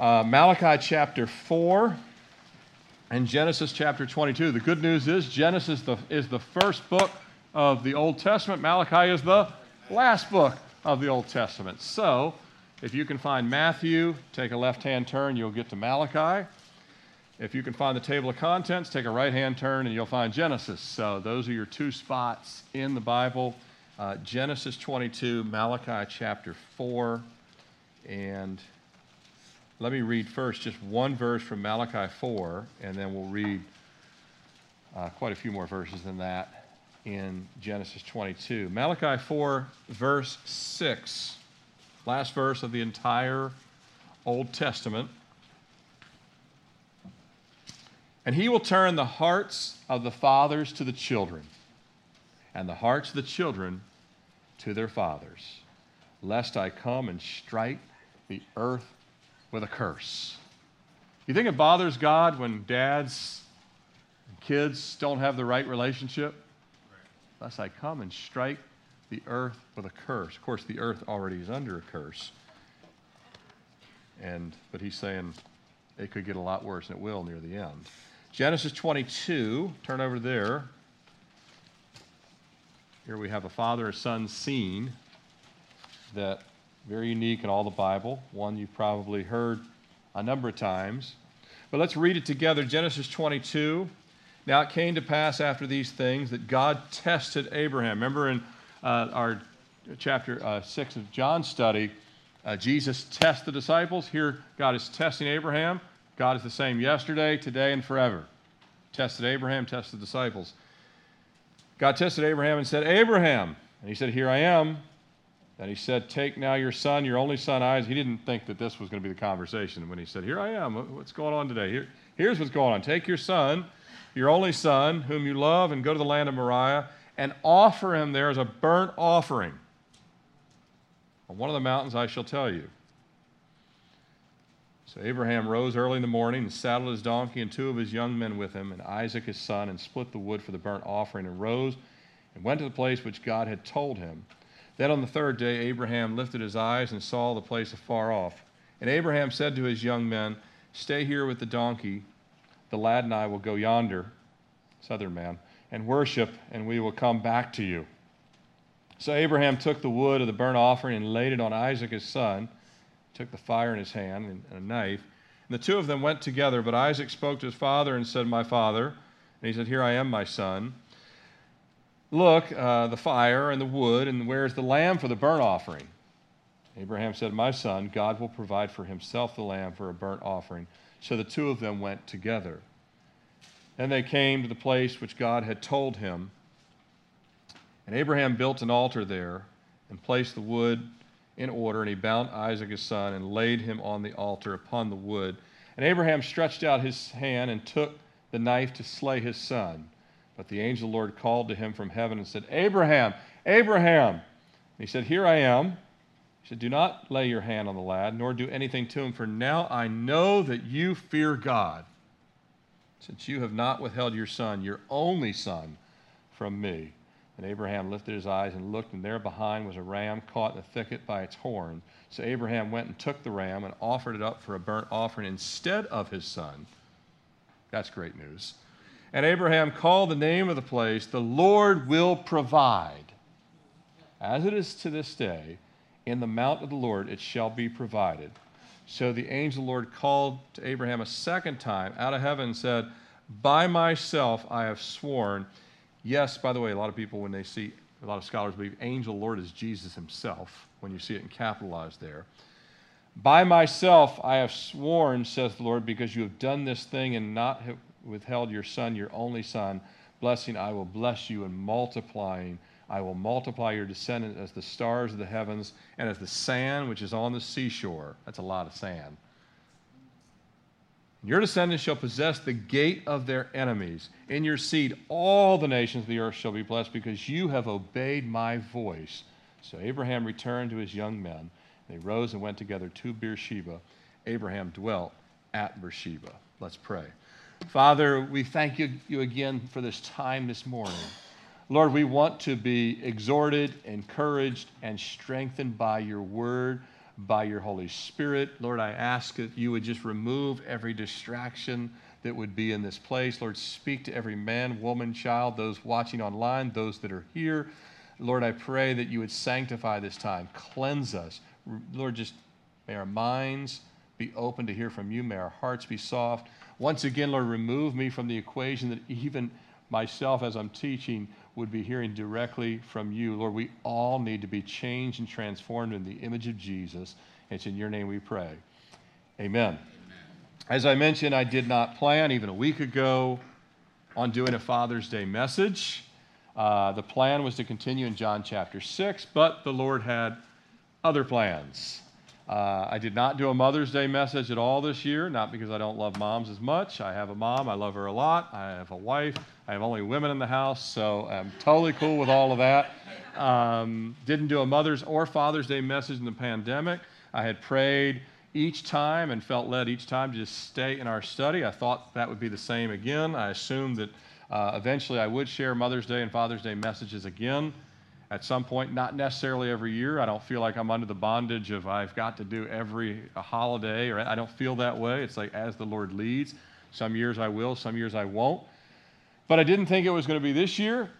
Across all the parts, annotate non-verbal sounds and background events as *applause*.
uh, Malachi chapter 4 and Genesis chapter 22. The good news is Genesis the, is the first book of the Old Testament, Malachi is the last book of the Old Testament. So, if you can find Matthew, take a left hand turn, you'll get to Malachi. If you can find the table of contents, take a right hand turn and you'll find Genesis. So, those are your two spots in the Bible uh, Genesis 22, Malachi chapter 4. And let me read first just one verse from Malachi 4, and then we'll read uh, quite a few more verses than that in Genesis 22. Malachi 4, verse 6, last verse of the entire Old Testament. And he will turn the hearts of the fathers to the children, and the hearts of the children to their fathers, lest I come and strike the earth with a curse. You think it bothers God when dads and kids don't have the right relationship? Thus I come and strike the earth with a curse. Of course, the earth already is under a curse. And but he's saying it could get a lot worse, and it will near the end. Genesis 22, turn over there. Here we have a father and son scene that very unique in all the Bible, one you've probably heard a number of times. But let's read it together. Genesis 22. Now it came to pass after these things that God tested Abraham. Remember in uh, our chapter uh, 6 of John's study, uh, Jesus tests the disciples. Here, God is testing Abraham. God is the same yesterday, today, and forever. Tested Abraham, tested the disciples. God tested Abraham and said, Abraham. And he said, Here I am. And he said, Take now your son, your only son, Isaac. He didn't think that this was going to be the conversation when he said, Here I am. What's going on today? Here, here's what's going on. Take your son, your only son, whom you love, and go to the land of Moriah and offer him there as a burnt offering. On one of the mountains I shall tell you. So Abraham rose early in the morning and saddled his donkey and two of his young men with him, and Isaac his son, and split the wood for the burnt offering, and rose and went to the place which God had told him. Then on the third day, Abraham lifted his eyes and saw the place afar off. And Abraham said to his young men, Stay here with the donkey. The lad and I will go yonder, southern man, and worship, and we will come back to you. So Abraham took the wood of the burnt offering and laid it on Isaac his son took the fire in his hand and, a knife. And the two of them went together, but Isaac spoke to his father and said, My father. And he said, Here I am, my son. Look, uh, the fire and the wood, and where's the lamb for the burnt offering? Abraham said, My son, God will provide for himself the lamb for a burnt offering. So the two of them went together. And they came to the place which God had told him. And Abraham built an altar there and placed the wood in order, and he bound Isaac his son and laid him on the altar upon the wood. And Abraham stretched out his hand and took the knife to slay his son. But the angel of the Lord called to him from heaven and said, Abraham, Abraham. And he said, Here I am. He said, Do not lay your hand on the lad, nor do anything to him, for now I know that you fear God, since you have not withheld your son, your only son, from me. And Abraham lifted his eyes and looked, and there behind was a ram caught in a thicket by its horn. So Abraham went and took the ram and offered it up for a burnt offering instead of his son. That's great news. And Abraham called the name of the place, The Lord will provide. As it is to this day, in the mount of the Lord it shall be provided. So the angel of the Lord called to Abraham a second time out of heaven and said, By myself I have sworn Yes, by the way, a lot of people, when they see, a lot of scholars believe angel Lord is Jesus himself, when you see it in capitalized there. By myself I have sworn, says the Lord, because you have done this thing and not withheld your son, your only son. Blessing, I will bless you, and multiplying, I will multiply your descendants as the stars of the heavens and as the sand which is on the seashore. That's a lot of sand. Your descendants shall possess the gate of their enemies. In your seed, all the nations of the earth shall be blessed because you have obeyed my voice. So Abraham returned to his young men. They rose and went together to Beersheba. Abraham dwelt at Beersheba. Let's pray. Father, we thank you, you again for this time this morning. Lord, we want to be exhorted, encouraged, and strengthened by your word by your Holy Spirit. Lord, I ask that you would just remove every distraction that would be in this place. Lord, speak to every man, woman, child, those watching online, those that are here. Lord, I pray that you would sanctify this time, cleanse us. Lord, just may our minds be open to hear from you. May our hearts be soft. Once again, Lord, remove me from the equation that even myself, as I'm teaching, would be hearing directly from you. Lord, we all need to be changed and transformed in the image of Jesus. It's in your name we pray. Amen. Amen. As I mentioned, I did not plan even a week ago on doing a Father's Day message. Uh, the plan was to continue in John chapter 6, but the Lord had other plans. Uh, I did not do a Mother's Day message at all this year, not because I don't love moms as much. I have a mom, I love her a lot. I have a wife, I have only women in the house, so I'm totally cool with all of that. Um, didn't do a Mother's or Father's Day message in the pandemic. I had prayed each time and felt led each time to just stay in our study. I thought that would be the same again. I assumed that uh, eventually I would share Mother's Day and Father's Day messages again at some point, not necessarily every year. I don't feel like I'm under the bondage of I've got to do every holiday, or I don't feel that way. It's like as the Lord leads. Some years I will, some years I won't. But I didn't think it was going to be this year,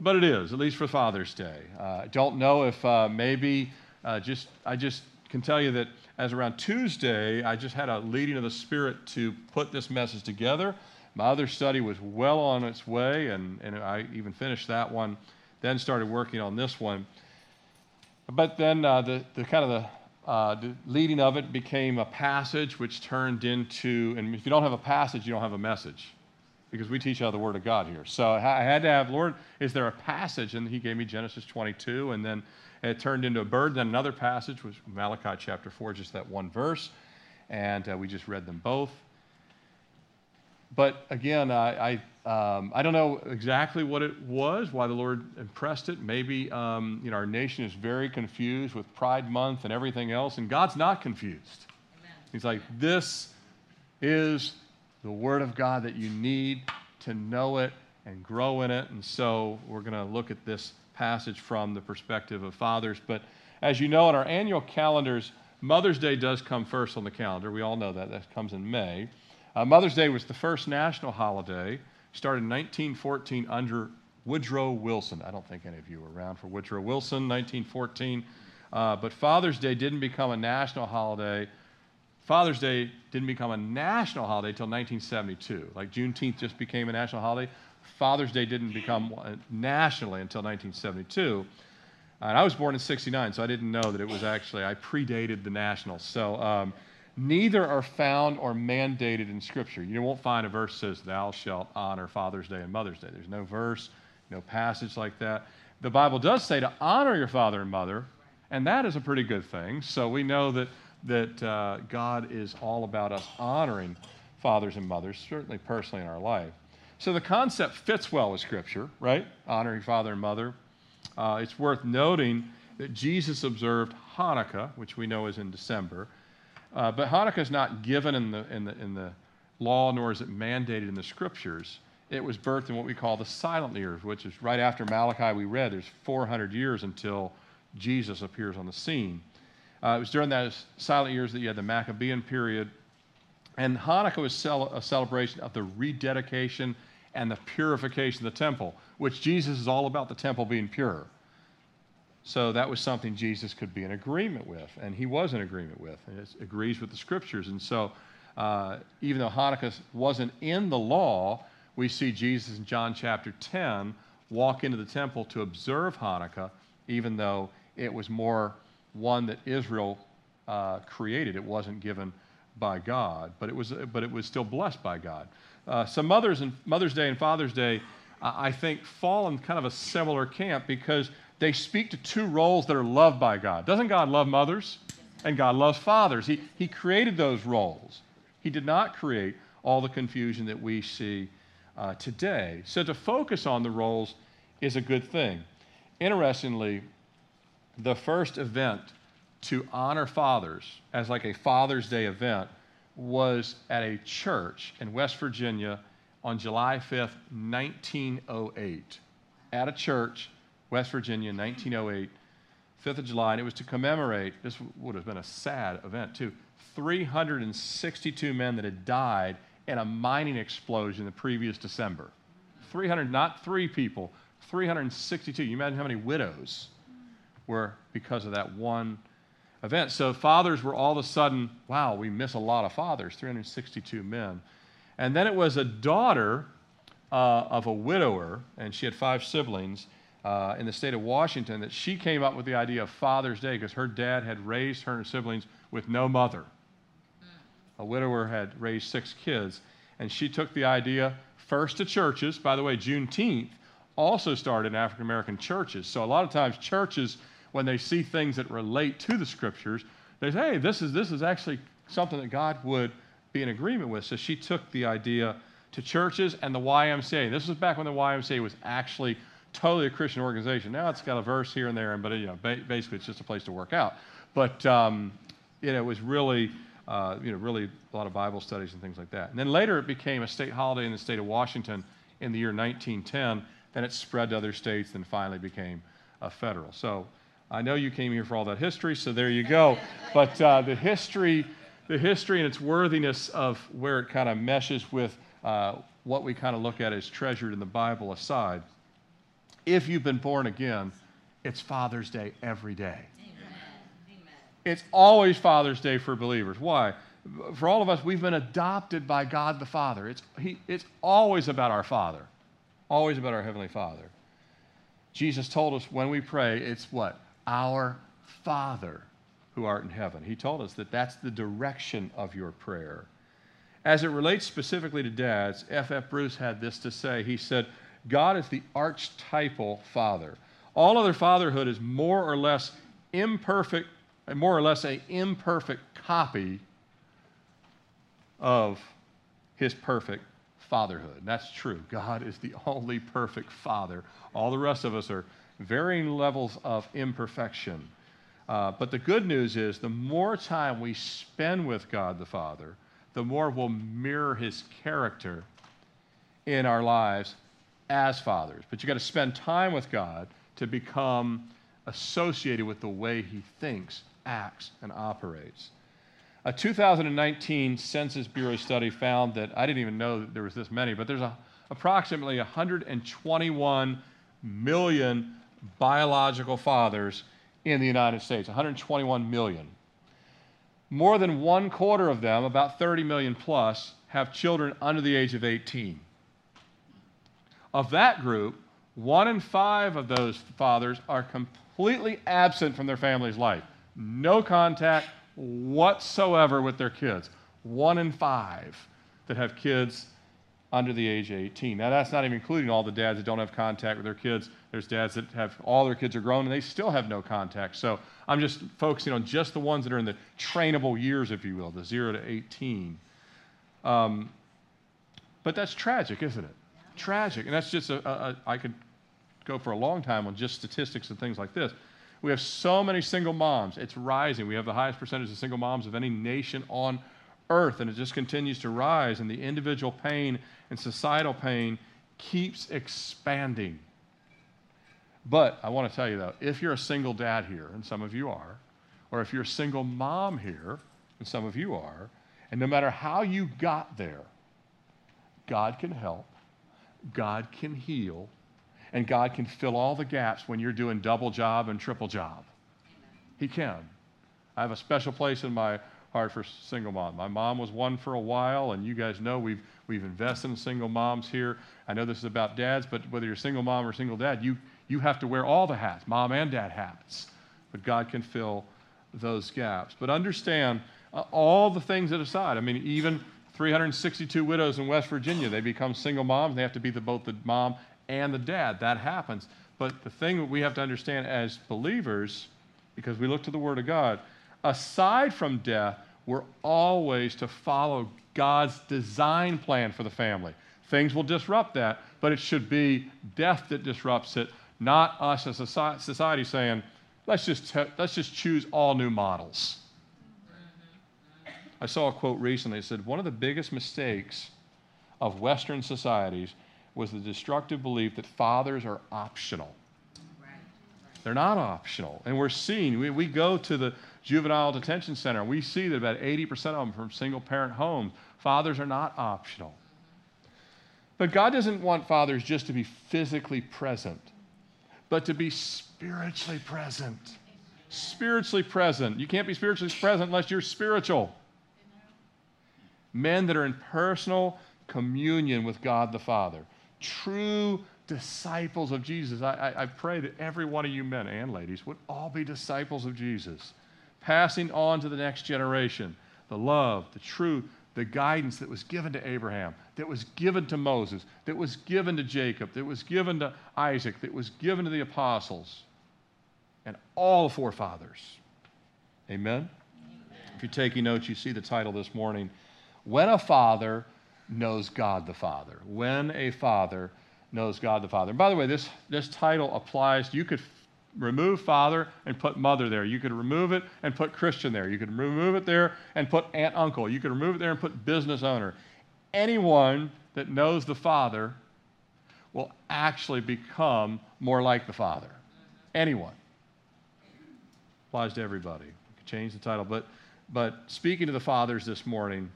but it is, at least for Father's Day. Uh, I don't know if uh, maybe uh, just, I just can tell you that as around Tuesday, I just had a leading of the Spirit to put this message together. My other study was well on its way, and, and I even finished that one then started working on this one. But then uh, the, the kind of the, uh, the leading of it became a passage which turned into, and if you don't have a passage, you don't have a message because we teach out the Word of God here. So I had to have, Lord, is there a passage? And He gave me Genesis 22, and then it turned into a bird. Then another passage was Malachi chapter 4, just that one verse. And uh, we just read them both. But again, I, I um, I don't know exactly what it was, why the Lord impressed it. Maybe um, you know our nation is very confused with Pride Month and everything else, and God's not confused. Amen. He's like, this is the Word of God that you need to know it and grow in it. And so we're going to look at this passage from the perspective of fathers. But as you know, in our annual calendars, Mother's Day does come first on the calendar. We all know that. That comes in May. Uh, Mother's Day was the first national holiday started in 1914 under Woodrow Wilson. I don't think any of you were around for Woodrow Wilson, 1914. Uh, but Father's Day didn't become a national holiday. Father's Day didn't become a national holiday until 1972. Like Juneteenth just became a national holiday. Father's Day didn't become nationally until 1972. And I was born in 69, so I didn't know that it was actually, I predated the nationals. So um, Neither are found or mandated in Scripture. You won't find a verse that says, Thou shalt honor Father's Day and Mother's Day. There's no verse, no passage like that. The Bible does say to honor your father and mother, and that is a pretty good thing. So we know that, that uh, God is all about us honoring fathers and mothers, certainly personally in our life. So the concept fits well with Scripture, right? Honoring father and mother. Uh, it's worth noting that Jesus observed Hanukkah, which we know is in December. Uh, but Hanukkah is not given in the, in, the, in the law, nor is it mandated in the scriptures. It was birthed in what we call the silent years, which is right after Malachi we read. There's 400 years until Jesus appears on the scene. Uh, it was during those silent years that you had the Maccabean period. And Hanukkah was cel- a celebration of the rededication and the purification of the temple, which Jesus is all about the temple being pure. So that was something Jesus could be in agreement with, and he was in agreement with, and it agrees with the scriptures. And so, uh, even though Hanukkah wasn't in the law, we see Jesus in John chapter 10 walk into the temple to observe Hanukkah, even though it was more one that Israel uh, created. It wasn't given by God, but it was, but it was still blessed by God. Uh, some mothers and Mother's Day and Father's Day, I think, fall in kind of a similar camp because they speak to two roles that are loved by God. Doesn't God love mothers? And God loves fathers. He, he created those roles. He did not create all the confusion that we see uh, today. So to focus on the roles is a good thing. Interestingly, the first event to honor fathers as like a Father's Day event was at a church in West Virginia on July 5th, 1908. At a church West Virginia, 1908, 5th of July, and it was to commemorate, this would have been a sad event too, 362 men that had died in a mining explosion the previous December. 300, not three people, 362. You imagine how many widows were because of that one event. So fathers were all of a sudden, wow, we miss a lot of fathers, 362 men. And then it was a daughter uh, of a widower, and she had five siblings uh, in the state of Washington, that she came up with the idea of Father's Day because her dad had raised her and her siblings with no mother. A widower had raised six kids, and she took the idea first to churches. By the way, Juneteenth also started in African American churches. So a lot of times churches, when they see things that relate to the scriptures, they say, hey, this is, this is actually something that God would be in agreement with. So she took the idea to churches and the YMCA. This was back when the YMCA was actually totally a Christian organization. Now it's got a verse here and there, but you know, basically it's just a place to work out. But um, you know, it was really, uh, you know, really a lot of Bible studies and things like that. And then later it became a state holiday in the state of Washington in the year 1910. Then it spread to other states, and finally became a federal. So I know you came here for all that history, so there you go. *laughs* But uh, the history, the history and its worthiness of where it kind of meshes with uh, what we kind of look at as treasured in the Bible aside, if you've been born again, it's Father's Day every day. Amen. It's always Father's Day for believers. Why? For all of us, we've been adopted by God the Father. It's, he, it's always about our Father, always about our Heavenly Father. Jesus told us when we pray, it's what? Our Father who art in heaven. He told us that that's the direction of your prayer. As it relates specifically to dads, F.F. F. Bruce had this to say. He said, God is the archetypal father. All other fatherhood is more or less imperfect, more or less a imperfect copy of his perfect fatherhood. And that's true. God is the only perfect father. All the rest of us are varying levels of imperfection. Uh, but the good news is the more time we spend with God the Father, the more we'll mirror his character in our lives as fathers. But you got to spend time with God to become associated with the way he thinks, acts, and operates. A 2019 Census Bureau study found that I didn't even know that there was this many, but there's a, approximately 121 million biological fathers in the United States. 121 million. More than one quarter of them, about 30 million plus, have children under the age of 18. Of that group, one in five of those fathers are completely absent from their family's life. No contact whatsoever with their kids. One in five that have kids under the age of 18. Now, that's not even including all the dads that don't have contact with their kids. There's dads that have all their kids are grown and they still have no contact. So I'm just focusing on just the ones that are in the trainable years, if you will, the 0 to 18. Um, but that's tragic, isn't it? Tragic. And that's just, a, a, I could go for a long time on just statistics and things like this. We have so many single moms. It's rising. We have the highest percentage of single moms of any nation on earth, and it just continues to rise. And the individual pain and societal pain keeps expanding. But I want to tell you though, if you're a single dad here, and some of you are, or if you're a single mom here, and some of you are, and no matter how you got there, God can help, God can heal, and God can fill all the gaps when you're doing double job and triple job. He can. I have a special place in my heart for single mom. My mom was one for a while, and you guys know we've, we've invested in single moms here. I know this is about dads, but whether you're single mom or single dad, you, you have to wear all the hats, mom and dad hats. But God can fill those gaps. But understand uh, all the things that aside. I mean, even 362 widows in West Virginia, they become single moms. They have to be the, both the mom and the dad. That happens. But the thing that we have to understand as believers, because we look to the Word of God, aside from death, we're always to follow God's design plan for the family. Things will disrupt that, but it should be death that disrupts it, not us as a society saying, let's just, let's just choose all new models. I saw a quote recently. It said, One of the biggest mistakes of Western societies was the destructive belief that fathers are optional. They're not optional. And we're seeing, we, we go to the juvenile detention center, and we see that about 80% of them from single parent homes. Fathers are not optional. But God doesn't want fathers just to be physically present, but to be spiritually present. Spiritually present. You can't be spiritually present unless you're spiritual. Men that are in personal communion with God the Father. True disciples of Jesus. I, I, I, pray that every one of you men and ladies would all be disciples of Jesus, passing on to the next generation the love, the truth, the guidance that was given to Abraham, that was given to Moses, that was given to Jacob, that was given to Isaac, that was given to the apostles, and all forefathers. Amen? Amen? If you're taking notes, you see the title this morning When a Father Knows God the Father. When a Father knows God the Father. And by the way, this, this title applies, you could remove father and put mother there. You could remove it and put Christian there. You could remove it there and put aunt, uncle. You could remove it there and put business owner. Anyone that knows the Father will actually become more like the Father. Anyone. Applies to everybody. We could change the title. But, but speaking to the fathers this morning,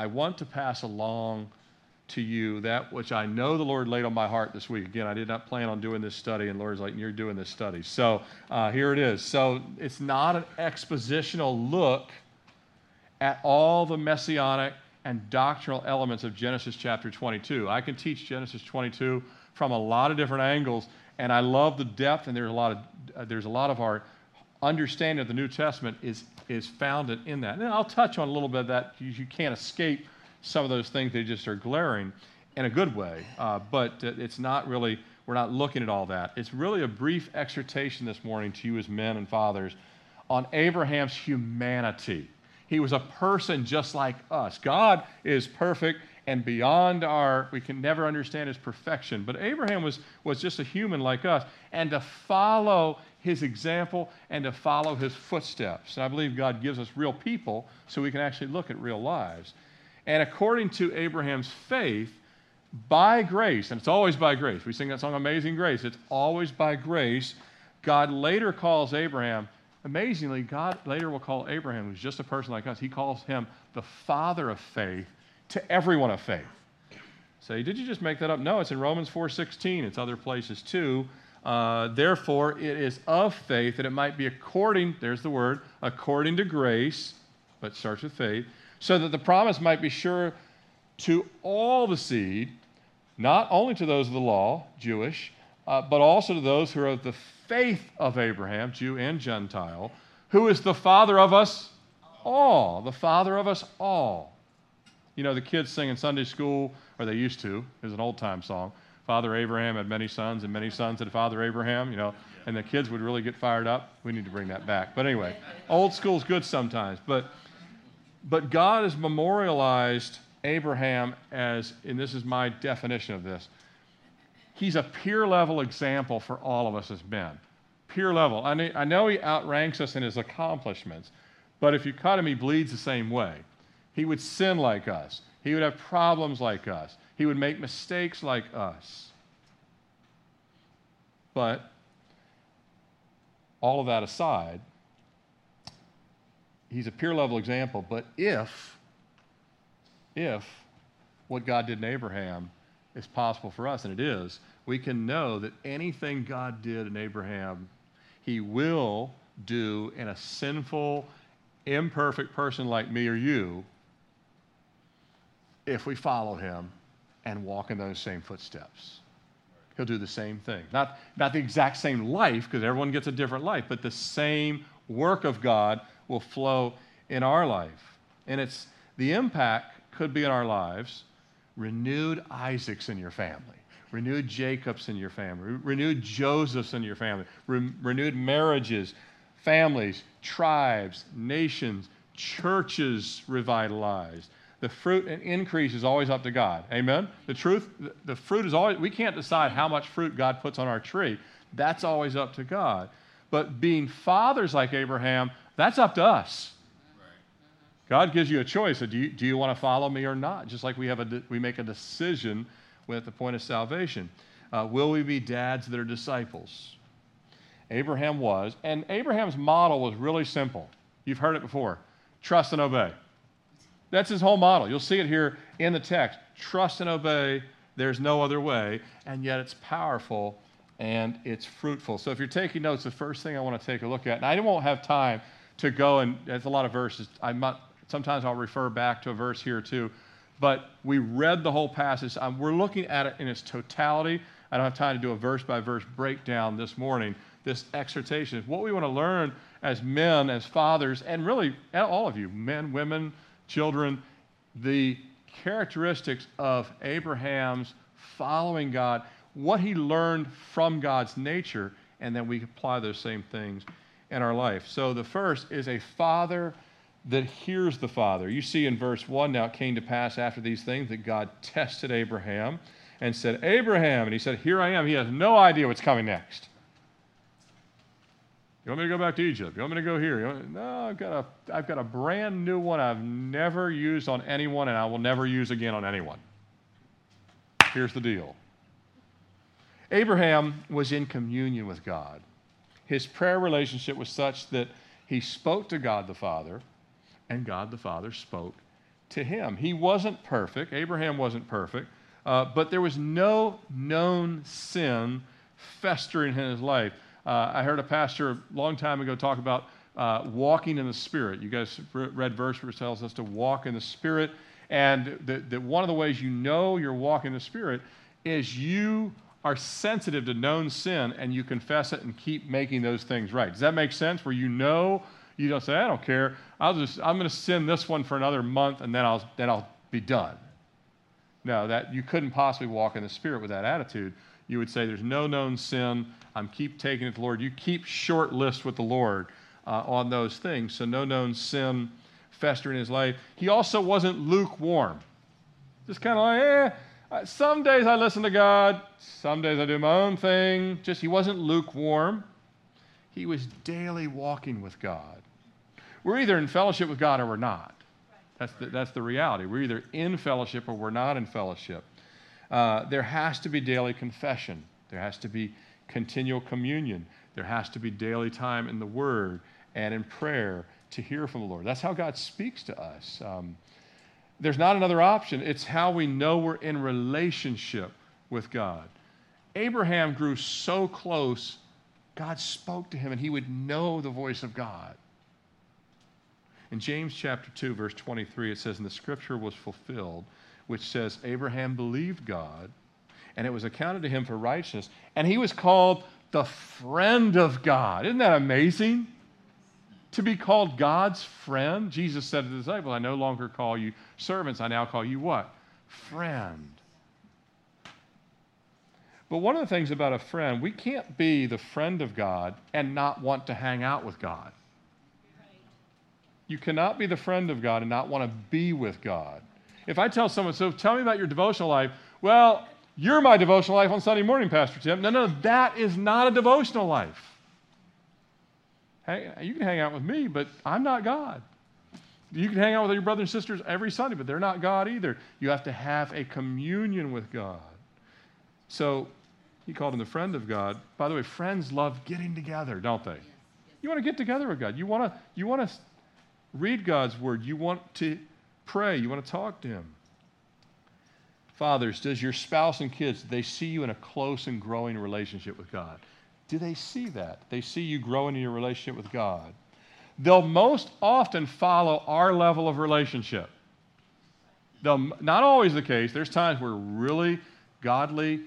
I want to pass along to you that which I know the Lord laid on my heart this week. Again, I did not plan on doing this study, and the Lord's like, You're doing this study. So uh, here it is. So it's not an expositional look at all the messianic and doctrinal elements of Genesis chapter 22. I can teach Genesis 22 from a lot of different angles, and I love the depth, and there's a lot of, uh, there's a lot of our understanding of the New Testament is, is founded in that. And I'll touch on a little bit of that. You, you can't escape some of those things they just are glaring in a good way. Uh, but it's not really, we're not looking at all that. It's really a brief exhortation this morning to you as men and fathers on Abraham's humanity. He was a person just like us. God is perfect and beyond our, we can never understand his perfection. But Abraham was, was just a human like us. And to follow his example and to follow his footsteps. And I believe God gives us real people so we can actually look at real lives. And according to Abraham's faith, by grace, and it's always by grace. We sing that song, Amazing Grace. It's always by grace. God later calls Abraham, amazingly, God later will call Abraham, who's just a person like us, he calls him the father of faith to everyone of faith. Say, did you just make that up? No, it's in Romans 4.16. It's other places too. Uh, therefore, it is of faith that it might be according, there's the word, according to grace, but starts with faith, so that the promise might be sure to all the seed, not only to those of the law, Jewish, uh, but also to those who are of the faith of Abraham, Jew and Gentile, who is the father of us all. The father of us all. You know, the kids sing in Sunday school, or they used to, is an old time song. Father Abraham had many sons, and many sons had Father Abraham, you know, and the kids would really get fired up. We need to bring that back. But anyway, old school's good sometimes. But but God has memorialized Abraham as, and this is my definition of this, he's a peer level example for all of us as men. Peer level. I, know he outranks us in his accomplishments, but if you cut him, he bleeds the same way. He would sin like us, he would have problems like us, he would make mistakes like us. But all of that aside, he's a peer level example, but if, if what God did in Abraham is possible for us, and it is, we can know that anything God did in Abraham, he will do in a sinful, imperfect person like me or you if we follow him and walk in those same footsteps. He'll do the same thing. Not, not the exact same life, because everyone gets a different life, but the same work of God will flow in our life. And it's the impact could be in our lives renewed Isaacs in your family, renewed Jacobs in your family, renewed Josephs in your family, re- renewed marriages, families, tribes, nations, churches revitalized. The fruit and increase is always up to God. Amen? The truth, the fruit is always, we can't decide how much fruit God puts on our tree. That's always up to God. But being fathers like Abraham, that's up to us. God gives you a choice. Do you, do you want to follow me or not? Just like we, have a, we make a decision at the point of salvation. Uh, will we be dads that are disciples? Abraham was. And Abraham's model was really simple. You've heard it before trust and obey. That's his whole model. You'll see it here in the text. Trust and obey. There's no other way. And yet it's powerful and it's fruitful. So if you're taking notes, the first thing I want to take a look at, and I won't have time to go and there's a lot of verses. I might, sometimes I'll refer back to a verse here too. But we read the whole passage. Um, we're looking at it in its totality. I don't have time to do a verse by verse breakdown this morning. This exhortation is what we want to learn as men, as fathers, and really all of you, men, women, children, the characteristics of Abraham's following God, what he learned from God's nature, and then we apply those same things in our life. So the first is a father that hears the father. You see in verse 1 now it came to pass after these things that God tested Abraham and said, Abraham, and he said, Here I am. He has no idea what's coming next. You want me to go back to Egypt? You want me to go here? no, I've got, a, I've got a brand new one I've never used on anyone and I will never use again on anyone. Here's the deal Abraham was in communion with God. His prayer relationship was such that he spoke to God the Father, and God the Father spoke to him. He wasn't perfect, Abraham wasn't perfect, uh, but there was no known sin festering in his life. Uh, I heard a pastor a long time ago talk about uh, walking in the Spirit. You guys read verse it tells us to walk in the Spirit. And that, one of the ways you know you're walking in the Spirit is you are sensitive to known sin and you confess it and keep making those things right. Does that make sense? Where you know you don't say, I don't care. I'll just I'm going to sin this one for another month and then I'll then I'll be done. No, that you couldn't possibly walk in the spirit with that attitude. You would say, There's no known sin. I'm keep taking it to the Lord. You keep short list with the Lord uh, on those things. So no known sin fester in his life. He also wasn't lukewarm. Just kind of like, eh, some days I listen to God, some days I do my own thing. Just he wasn't lukewarm. He was daily walking with God. We're either in fellowship with God or we're not. That's the, that's the reality. We're either in fellowship or we're not in fellowship. Uh, there has to be daily confession. There has to be continual communion. There has to be daily time in the Word and in prayer to hear from the Lord. That's how God speaks to us. Um, there's not another option. It's how we know we're in relationship with God. Abraham grew so close, God spoke to him and he would know the voice of God. In James chapter 2, verse 23, it says, And the scripture was fulfilled, which says, Abraham believed God, and it was accounted to him for righteousness, and he was called the friend of God. Isn't that amazing? to be called God's friend. Jesus said to the disciples, I no longer call you servants, I now call you what? Friend. But one of the things about a friend, we can't be the friend of God and not want to hang out with God. You cannot be the friend of God and not want to be with God. If I tell someone, so tell me about your devotional life, well, you're my devotional life on Sunday morning, Pastor Tim. No, no, that is not a devotional life. Hey, you can hang out with me, but I'm not God. You can hang out with your brothers and sisters every Sunday, but they're not God either. You have to have a communion with God. So he called him the friend of God. By the way, friends love getting together, don't they? You want to get together with God. You want to, you want to read God's word. You want to pray. You want to talk to him. Fathers, does your spouse and kids, they see you in a close and growing relationship with God? Do they see that? They see you growing in your relationship with God. They'll most often follow our level of relationship. They'll, not always the case. There's times where really godly,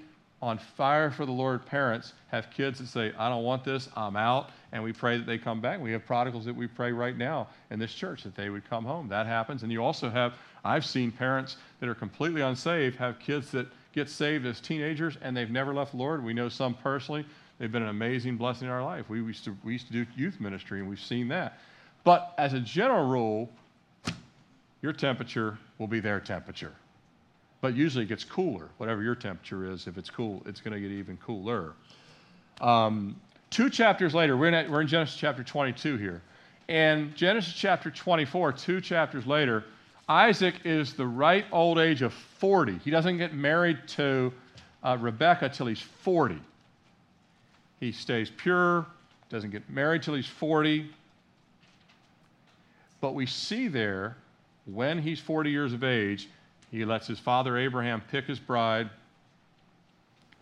on fire for the Lord parents have kids that say, I don't want this, I'm out, and we pray that they come back. We have prodigals that we pray right now in this church that they would come home. That happens. And you also have, I've seen parents that are completely unsaved have kids that get saved as teenagers and they've never left the Lord. We know some personally They've been an amazing blessing in our life. We used to, we used to do youth ministry, and we've seen that. But as a general rule, your temperature will be their temperature. But usually it gets cooler. Whatever your temperature is, if it's cool, it's going to get even cooler. Um, two chapters later, we're in, we're in Genesis chapter 22 here. And Genesis chapter 24, two chapters later, Isaac is the right old age of 40. He doesn't get married to uh, Rebecca till he's 40. He stays pure. doesn't get married till he's 40. But we see there, when he's 40 years of age, he lets his father Abraham pick his bride.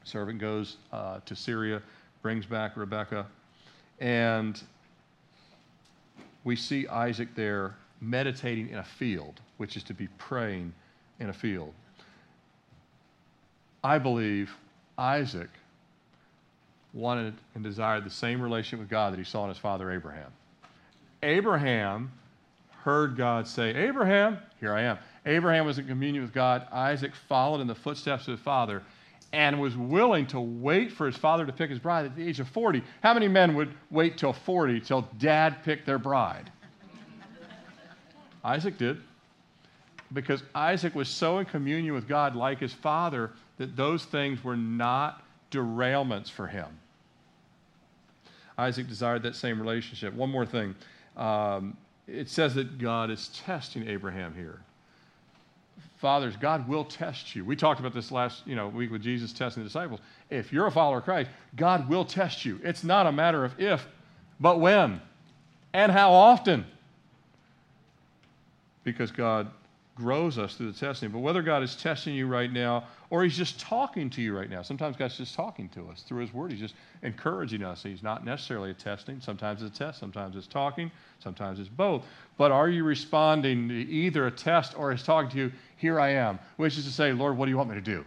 Servant goes uh, to Syria, brings back Rebekah. And we see Isaac there meditating in a field, which is to be praying in a field. I believe Isaac wanted and desired the same relationship with God that he saw in his father Abraham. Abraham heard God say, Abraham, here I am. Abraham was in communion with God. Isaac followed in the footsteps of his father and was willing to wait for his father to pick his bride at the age of 40. How many men would wait till 40 till dad picked their bride? Isaac did. Because Isaac was so in communion with God, like his father, that those things were not derailments for him. Isaac desired that same relationship. One more thing. Um, it says that God is testing Abraham here. Fathers, God will test you. We talked about this last you know, week with Jesus testing the disciples. If you're a follower of Christ, God will test you. It's not a matter of if, but when and how often. Because God grows us through the testing. But whether God is testing you right now or He's just talking to you right now, sometimes God's just talking to us through His Word. He's just encouraging us. He's not necessarily a testing. Sometimes it's a test, sometimes it's talking, sometimes it's both. But are you responding to either a test or He's talking to you, here I am, which is to say, Lord, what do you want me to do?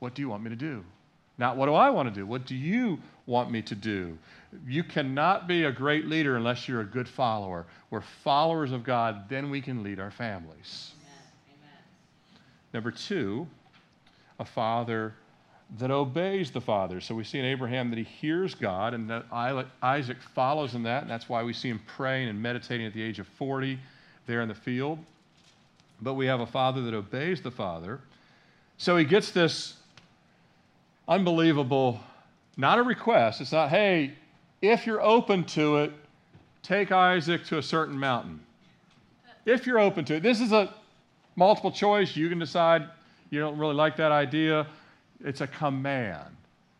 What do you want me to do? Not what do I want to do? What do you want me to do? You cannot be a great leader unless you're a good follower. We're followers of God, then we can lead our families. Amen. Number two, a father that obeys the father. So we see in Abraham that he hears God, and that Isaac follows in that, and that's why we see him praying and meditating at the age of 40 there in the field. But we have a father that obeys the father. So he gets this unbelievable, not a request. It's not, hey, if you're open to it, take Isaac to a certain mountain. If you're open to it, this is a multiple choice. You can decide you don't really like that idea. It's a command.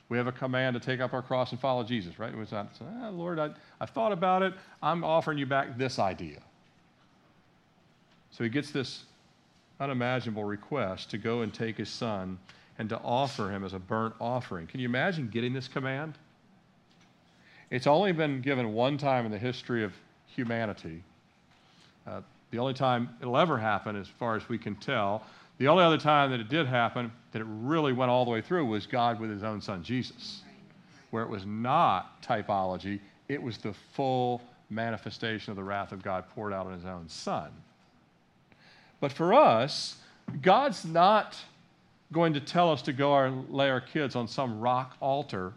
We have a command to take up our cross and follow Jesus, right? It was not, ah, Lord, I, I thought about it. I'm offering you back this idea. So he gets this unimaginable request to go and take his son and to offer him as a burnt offering. Can you imagine getting this command? It's only been given one time in the history of humanity. Uh, the only time it'll ever happen, as far as we can tell, the only other time that it did happen, that it really went all the way through, was God with his own son Jesus, where it was not typology, it was the full manifestation of the wrath of God poured out on his own son. But for us, God's not going to tell us to go our, lay our kids on some rock altar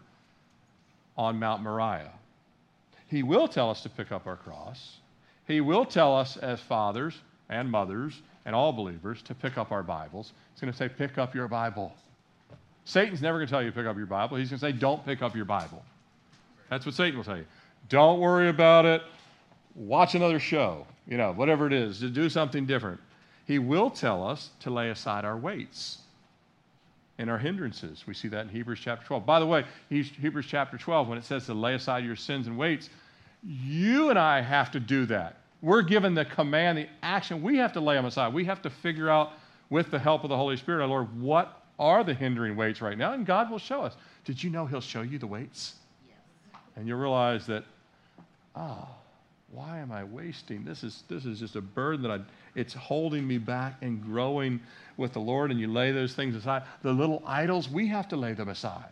on Mount Moriah. He will tell us to pick up our cross. He will tell us as fathers and mothers and all believers to pick up our Bibles. He's going to say, pick up your Bible. Satan's never going to tell you to pick up your Bible. He's going to say, don't pick up your Bible. That's what Satan will tell you. Don't worry about it. Watch another show, you know, whatever it is, to do something different. He will tell us to lay aside our weights and our hindrances. We see that in Hebrews chapter 12. By the way, Hebrews chapter 12, when it says to lay aside your sins and weights, you and I have to do that. We're given the command, the action. We have to lay them aside. We have to figure out, with the help of the Holy Spirit, our Lord, what are the hindering weights right now? And God will show us. Did you know He'll show you the weights? Yes. And you'll realize that, oh, why am I wasting? This is, this is just a burden that I, it's holding me back and growing with the Lord, and you lay those things aside. The little idols, we have to lay them aside.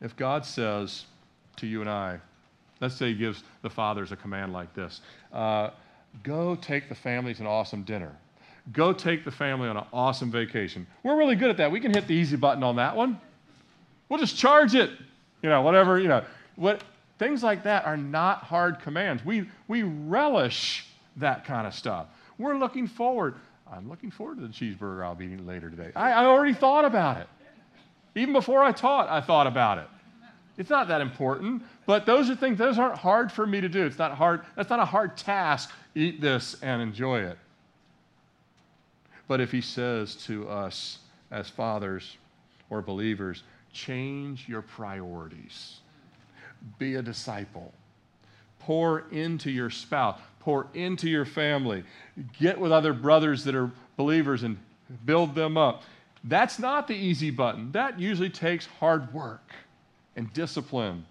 If God says to you and I, let's say He gives the fathers a command like this uh, go take the family to an awesome dinner. Go take the family on an awesome vacation. We're really good at that. We can hit the easy button on that one. We'll just charge it. You know, whatever, you know. What, things like that are not hard commands. We, we relish that kind of stuff. We're looking forward. I'm looking forward to the cheeseburger I'll be eating later today. I, I already thought about it. Even before I taught, I thought about it. It's not that important, but those are things, those aren't hard for me to do. It's not hard, that's not a hard task. Eat this and enjoy it. But if he says to us as fathers or believers, change your priorities, be a disciple. Pour into your spouse, pour into your family. Get with other brothers that are believers and build them up. That's not the easy button. That usually takes hard work and discipline.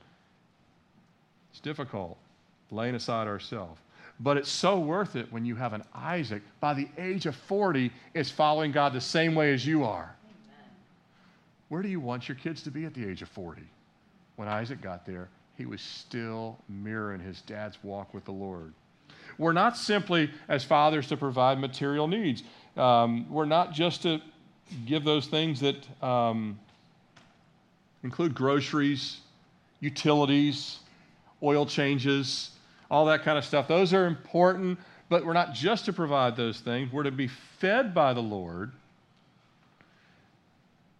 It's difficult, laying aside ourselves. But it's so worth it when you have an Isaac, by the age of 40, is following God the same way as you are. Amen. Where do you want your kids to be at the age of 40? When Isaac got there, he was still mirroring his dad's walk with the Lord. We're not simply, as fathers, to provide material needs. Um, we're not just to give those things that um, include groceries, utilities, oil changes, all that kind of stuff. Those are important, but we're not just to provide those things. We're to be fed by the Lord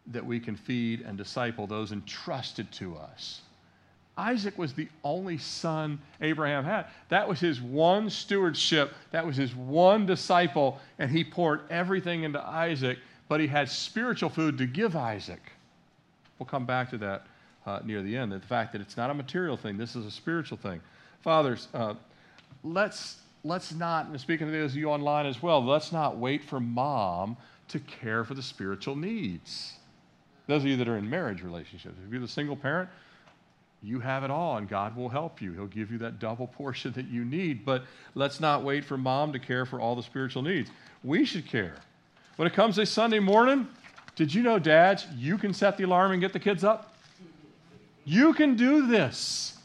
that we can feed and disciple those entrusted to us. Isaac was the only son Abraham had. That was his one stewardship. That was his one disciple, and he poured everything into Isaac, but he had spiritual food to give Isaac. We'll come back to that uh, near the end. The fact that it's not a material thing, this is a spiritual thing. Fathers, uh, let's, let's not, and speaking to those of you online as well, let's not wait for mom to care for the spiritual needs. Those of you that are in marriage relationships, if you're the single parent, you have it all and God will help you. He'll give you that double *laughs* portion that you need. But let's not wait for mom to care for all the spiritual needs. We should care. When it comes to Sunday morning, did you know, dads, you can set the alarm and get the kids up? You can do this.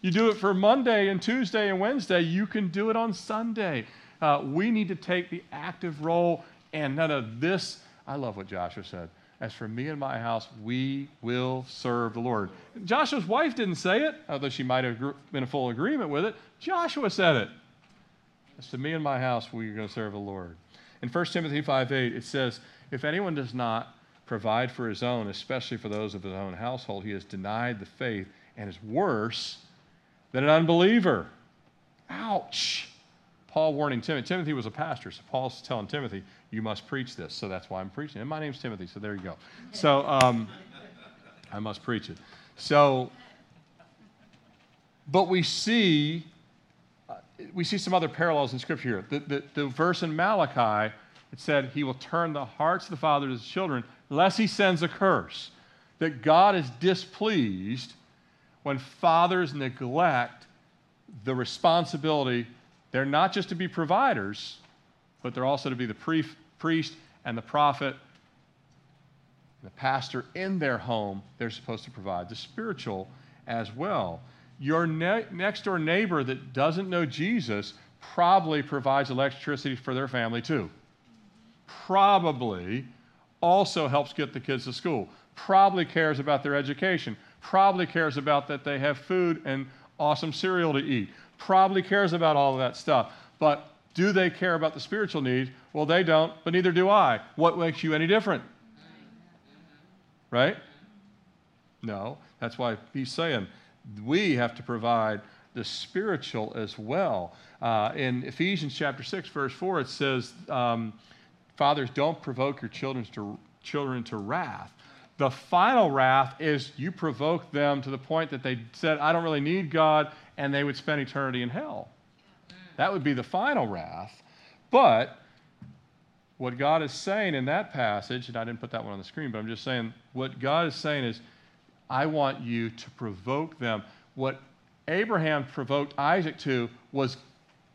You do it for Monday and Tuesday and Wednesday. You can do it on Sunday. Uh, we need to take the active role and none of this. I love what Joshua said. As for me and my house, we will serve the Lord. Joshua's wife didn't say it, although she might have been in full agreement with it. Joshua said it. As to me and my house, we are going to serve the Lord. In 1 Timothy 5 8, it says, If anyone does not provide for his own, especially for those of his own household, he has denied the faith and is worse than an unbeliever. Ouch. Paul warning Timothy. Timothy was a pastor, so Paul's telling Timothy, you must preach this. So that's why I'm preaching. And my name's Timothy, so there you go. So um, I must preach it. So, but we see, uh, we see some other parallels in Scripture here. The, the, the verse in Malachi, it said, He will turn the hearts of the fathers to the children, lest He sends a curse. That God is displeased when fathers neglect the responsibility. They're not just to be providers, but they're also to be the pre- priest and the prophet, the pastor in their home. They're supposed to provide the spiritual as well. Your ne- next door neighbor that doesn't know Jesus probably provides electricity for their family too. Probably also helps get the kids to school. Probably cares about their education. Probably cares about that they have food and awesome cereal to eat. Probably cares about all of that stuff. But do they care about the spiritual needs? Well, they don't, but neither do I. What makes you any different? Right? No. That's why he's saying we have to provide the spiritual as well. Uh, in Ephesians chapter 6, verse 4, it says, um, Fathers, don't provoke your children to, children to wrath. The final wrath is you provoke them to the point that they said, I don't really need God, and they would spend eternity in hell. That would be the final wrath. But what God is saying in that passage, and I didn't put that one on the screen, but I'm just saying what God is saying is, I want you to provoke them. What Abraham provoked Isaac to was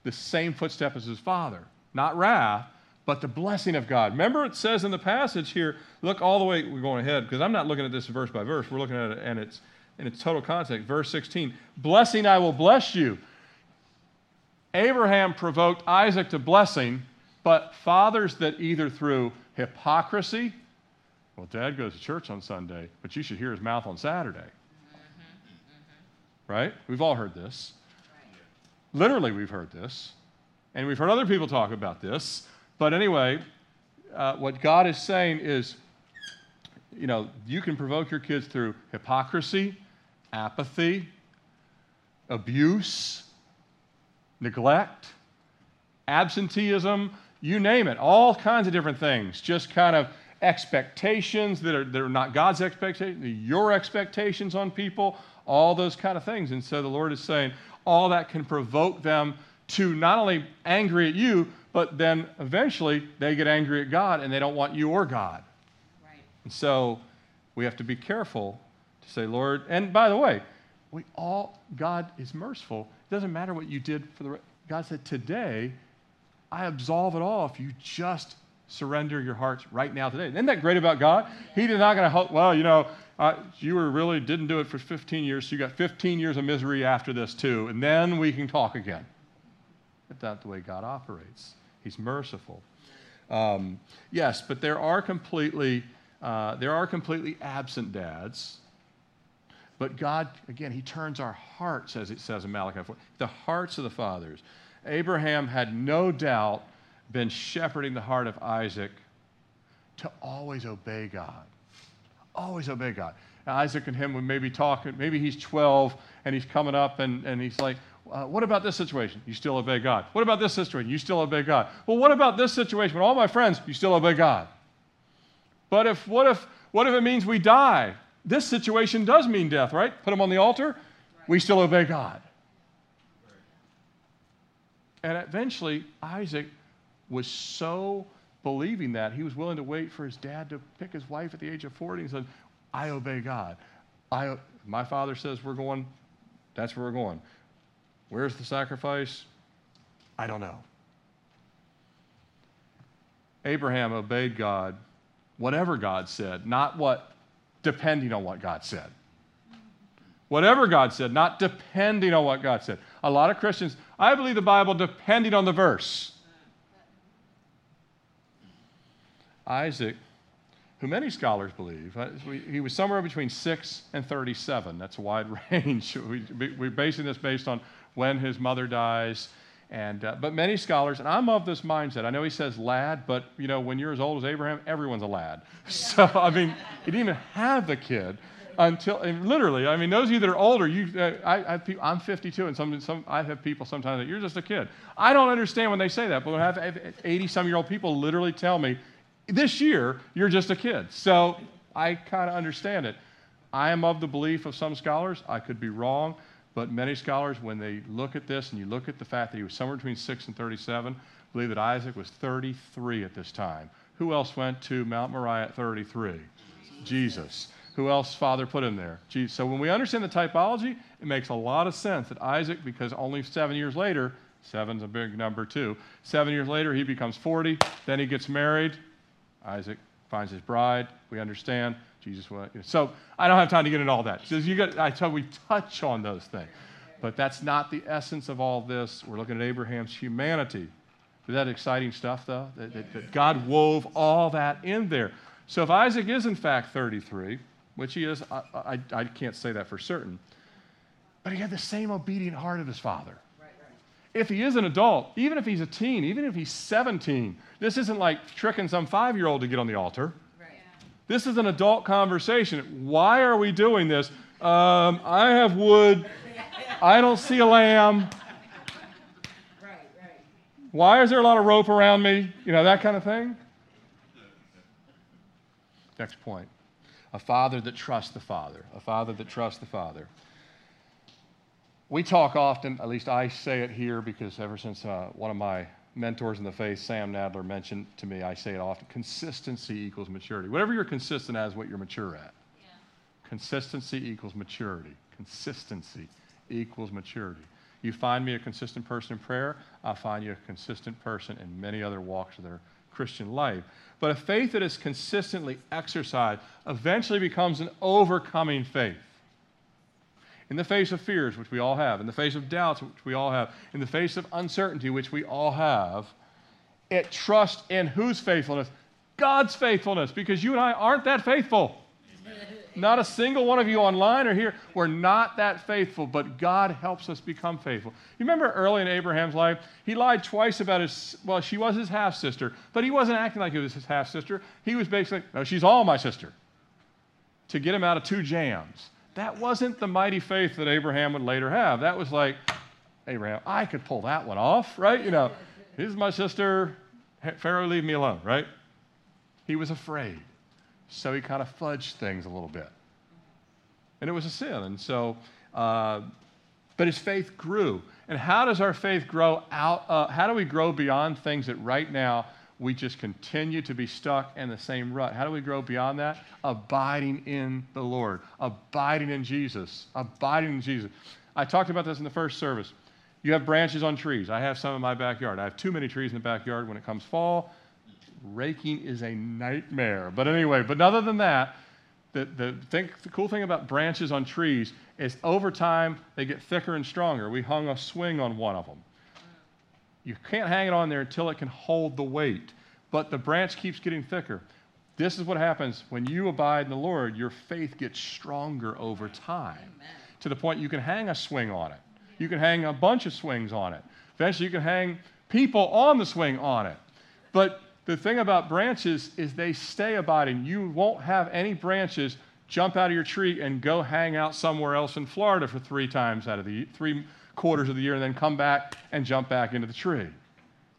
the same footstep as his father, not wrath, but the blessing of God. Remember, it says in the passage here, look all the way, we're going ahead, because I'm not looking at this verse by verse, we're looking at it and it's in its total context. Verse 16 Blessing, I will bless you. Abraham provoked Isaac to blessing, but fathers that either through hypocrisy, well, dad goes to church on Sunday, but you should hear his mouth on Saturday. Right? We've all heard this. Literally, we've heard this. And we've heard other people talk about this. But anyway, uh, what God is saying is, you know, you can provoke your kids through hypocrisy, apathy, abuse, neglect, absenteeism, you name it, all kinds of different things. Just kind of expectations that are, that are not God's expectations, your expectations on people, all those kind of things. And so the Lord is saying, all that can provoke them to not only angry at you, but then eventually they get angry at God and they don't want you or God. Right. And so we have to be careful to say, Lord, and by the way, we all, God is merciful. It doesn't matter what you did for the, God said, today, I absolve it all if you just surrender your hearts right now today. Isn't that great about God? He did not going to help, well, you know, uh, you were really didn't do it for 15 years, so you got 15 years of misery after this too, and then we can talk again. That's not the way God operates. He's merciful. Um, yes, but there are completely uh, there are completely absent dads. But God, again, He turns our hearts, as it says in Malachi 4, the hearts of the fathers. Abraham had no doubt been shepherding the heart of Isaac to always obey God. Always obey God. Now, Isaac and him would maybe talk, maybe he's 12 and he's coming up and, and he's like, uh, what about this situation? You still obey God. What about this situation? You still obey God. Well, what about this situation with all my friends? You still obey God. But if what if what if it means we die? This situation does mean death, right? Put them on the altar. We still obey God. And eventually, Isaac was so believing that he was willing to wait for his dad to pick his wife at the age of 40 and said, I obey God. I, my father says we're going, that's where we're going. Where's the sacrifice? I don't know. Abraham obeyed God, whatever God said, not what depending on what God said. Whatever God said, not depending on what God said. A lot of Christians, I believe the Bible depending on the verse. Isaac, who many scholars believe, uh, he was somewhere between 6 and 37. That's a wide *laughs* range. We're basing this based on when his mother dies. And, uh, but many scholars, and I'm of this mindset. I know he says lad, but you know, when you're as old as Abraham, everyone's a lad. *laughs* So I mean, he didn't even have the kid until literally. I mean, those of you that are older, you, uh, I, I, am 52, and some, some I have people sometimes that you're just a kid. I don't understand when they say that, but when I have 80 some year old people literally tell me, this year you're just a kid. So I kind of understand it. I am of the belief of some scholars. I could be wrong. But many scholars, when they look at this and you look at the fact that he was somewhere between 6 and 37, believe that Isaac was 33 at this time. Who else went to Mount Moriah at 33? Jesus. Who else Father put him there? Jesus. So when we understand the typology, it makes a lot of sense that Isaac, because only seven years later, seven's a big number too, seven years later he becomes 40, then he gets married. Isaac finds his bride. We understand. Jesus what? So I don't have time to get into all that. So you got, I tell we touch on those things. But that's not the essence of all this. We're looking at Abraham's humanity. Is that exciting stuff, though? That, that, that God wove all that in there. So if Isaac is in fact 33, which he is, I, I, I, can't say that for certain, but he had the same obedient heart of his father. If he is an adult, even if he's a teen, even if he's 17, this isn't like tricking some five year old to get on the altar. This is an adult conversation. Why are we doing this? Um, I have wood. I don't see a lamb. Why is there a lot of rope around me? You know, that kind of thing. Next point. A father that trusts the father. A father that trusts the father. We talk often, at least I say it here because ever since uh, one of my mentors in the faith, Sam Nadler, mentioned to me, I say it often consistency equals maturity. Whatever you're consistent at is what you're mature at. Yeah. Consistency equals maturity. Consistency equals maturity. You find me a consistent person in prayer, I'll find you a consistent person in many other walks of their Christian life. But a faith that is consistently exercised eventually becomes an overcoming faith in the face of fears, which we all have, in the face of doubts, which we all have, in the face of uncertainty, which we all have, it trusts in whose faithfulness? God's faithfulness, because you and I aren't that faithful. Not a single one of you online or here, we're not that faithful, but God helps us become faithful. You remember early in Abraham's life, he lied twice about his, well, she was his half sister, but he wasn't acting like he was his half sister. He was basically, no, she's all my sister, to get him out of two jams. That wasn't the mighty faith that Abraham would later have. That was like, Abraham, I could pull that one off, right? You know, is my sister. Pharaoh, leave me alone, right? He was afraid. So he kind of fudged things a little bit. and it was a sin. And so, uh, but his faith grew. And how does our faith grow out? Uh, how do we grow beyond things that right now we just continue to be stuck in the same rut? How do we grow beyond that? Abiding in the Lord, abiding in Jesus, abiding in Jesus. I talked about this in the first service. You have branches on trees. I have some in my backyard. I have too many trees in the backyard. When it comes fall, raking is a nightmare. But anyway, but other than that, the, the, thing, the cool thing about branches on trees is over time they get thicker and stronger. We hung a swing on one of them. You can't hang it on there until it can hold the weight, but the branch keeps getting thicker. This is what happens when you abide in the Lord, your faith gets stronger over time Amen. to the point you can hang a swing on it. You can hang a bunch of swings on it. Eventually, you can hang people on the swing on it. But the thing about branches is they stay abiding. You won't have any branches jump out of your tree and go hang out somewhere else in Florida for three times out of the three quarters of the year and then come back and jump back into the tree.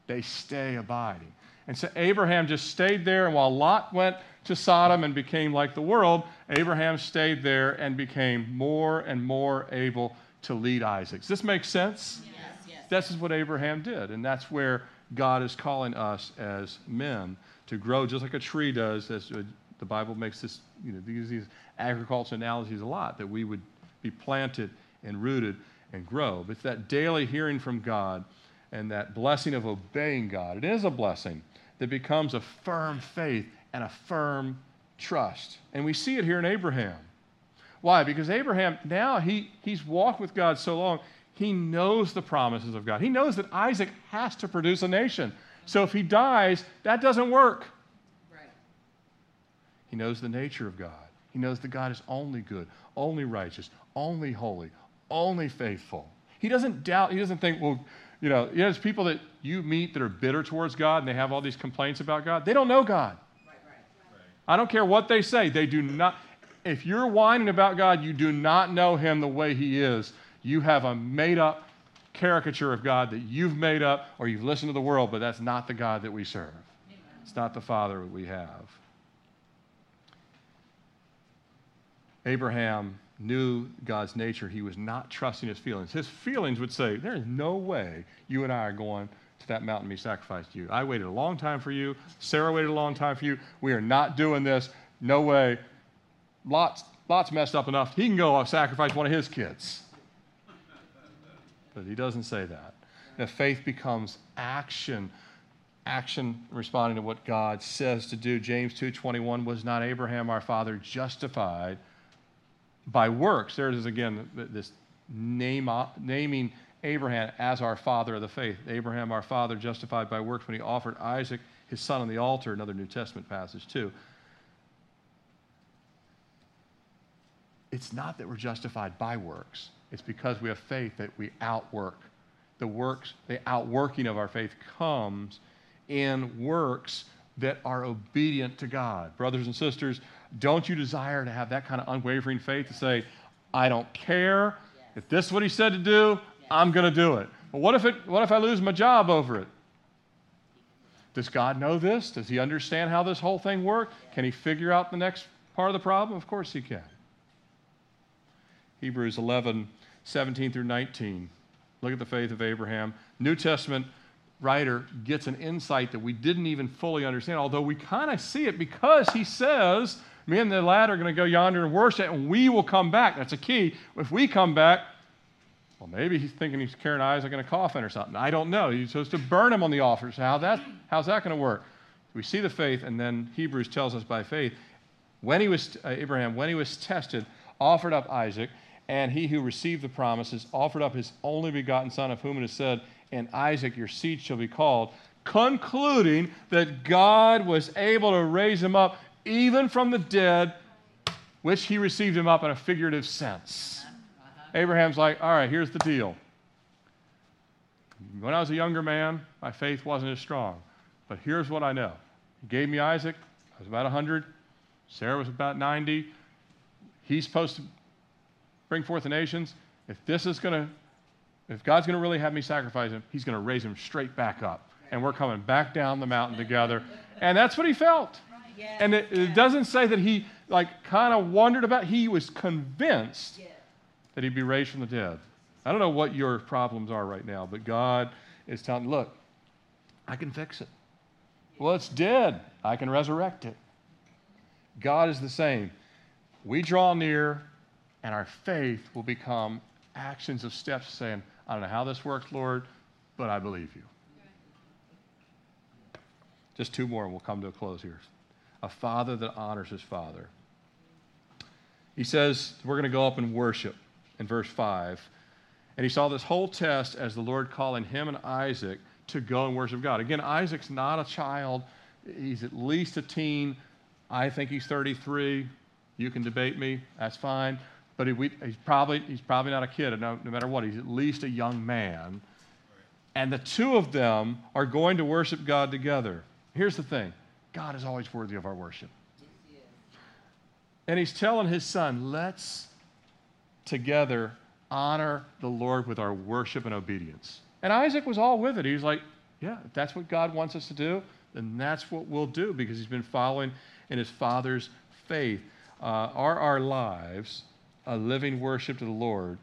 They stay abiding. And so Abraham just stayed there, and while Lot went to Sodom and became like the world, Abraham stayed there and became more and more able to lead Isaac. Does this make sense? Yes, yes. This is what Abraham did, and that's where God is calling us as men to grow just like a tree does. As uh, the Bible makes this, you know, these, these agricultural analogies a lot, that we would be planted and rooted and grow. But it's that daily hearing from God and that blessing of obeying God. It is a blessing that becomes a firm faith and a firm trust. And we see it here in Abraham. Why? Because Abraham, now he, he's walked with God so long, he knows the promises of God. He knows that Isaac has to produce a nation. So if he dies, that doesn't work. Right. He knows the nature of God. He knows that God is only good, only righteous, only holy, only faithful. He doesn't doubt, he doesn't think, well, you know, there's people that you meet that are bitter towards God and they have all these complaints about God. They don't know God. Right, right, right. I don't care what they say. They do not, if you're whining about God, you do not know him the way he is you have a made up caricature of God that you've made up or you've listened to the world, but that's not the God that we serve. Amen. It's not the Father that we have. Abraham knew God's nature. He was not trusting his feelings. His feelings would say, There is no way you and I are going to that mountain be sacrificed to you. I waited a long time for you. Sarah waited a long time for you. We are not doing this. No way. Lot's, Lot's messed up enough. He can go sacrifice one of his kids but he doesn't say that. That faith becomes action, action responding to what God says to do. James 2:21 was not Abraham our father justified by works. There it is again this name, naming Abraham as our father of the faith. Abraham our father justified by works when he offered Isaac his son on the altar, another New Testament passage too. It's not that we're justified by works. It's because we have faith that we outwork. The works, the outworking of our faith comes in works that are obedient to God. Brothers and sisters, don't you desire to have that kind of unwavering faith to say, I don't care. If this is what he said to do, I'm going to do it. But what if, it, what if I lose my job over it? Does God know this? Does he understand how this whole thing works? Can he figure out the next part of the problem? Of course he can. Hebrews 11, 17 through 19. Look at the faith of Abraham. New Testament writer gets an insight that we didn't even fully understand, although we kind of see it because he says, Me and the lad are going to go yonder and worship, and we will come back. That's a key. If we come back, well, maybe he's thinking he's carrying Isaac in a coffin or something. I don't know. He's supposed to burn him on the altar. So how that, how's that going to work? We see the faith, and then Hebrews tells us by faith, when he was, uh, Abraham, when he was tested, offered up Isaac, and he who received the promises offered up his only begotten Son, of whom it is said, And Isaac your seed shall be called, concluding that God was able to raise him up even from the dead, which he received him up in a figurative sense. Abraham's like, All right, here's the deal. When I was a younger man, my faith wasn't as strong. But here's what I know He gave me Isaac. I was about 100. Sarah was about 90. He's supposed to bring forth the nations, if this is going to, if God's going to really have me sacrifice him, he's going to raise him straight back up. And we're coming back down the mountain together. And that's what he felt. Yes, And it, it doesn't say that he like kind of wondered about. He was convinced Yes. that he'd be raised from the dead. I don't know what your problems are right now, but God is telling, look, I can fix it. Well, it's dead. I can resurrect it. God is the same. We draw near, and our faith will become actions of steps saying, I don't know how this works, Lord, but I believe you. Just two more, and we'll come to a close here. A father that honors his father. He says, We're going to go up and worship in verse 5. And he saw this whole test as the Lord calling him and Isaac to go and worship God. Again, Isaac's not a child, he's at least a teen. I think he's 33. You can debate me, that's fine. But we, he's, probably, he's probably not a kid, no, no matter what. He's at least a young man. And the two of them are going to worship God together. Here's the thing God is always worthy of our worship. And he's telling his son, let's together honor the Lord with our worship and obedience. And Isaac was all with it. He was like, yeah, if that's what God wants us to do, then that's what we'll do because he's been following in his father's faith. Uh, are our lives a living worship to the Lord?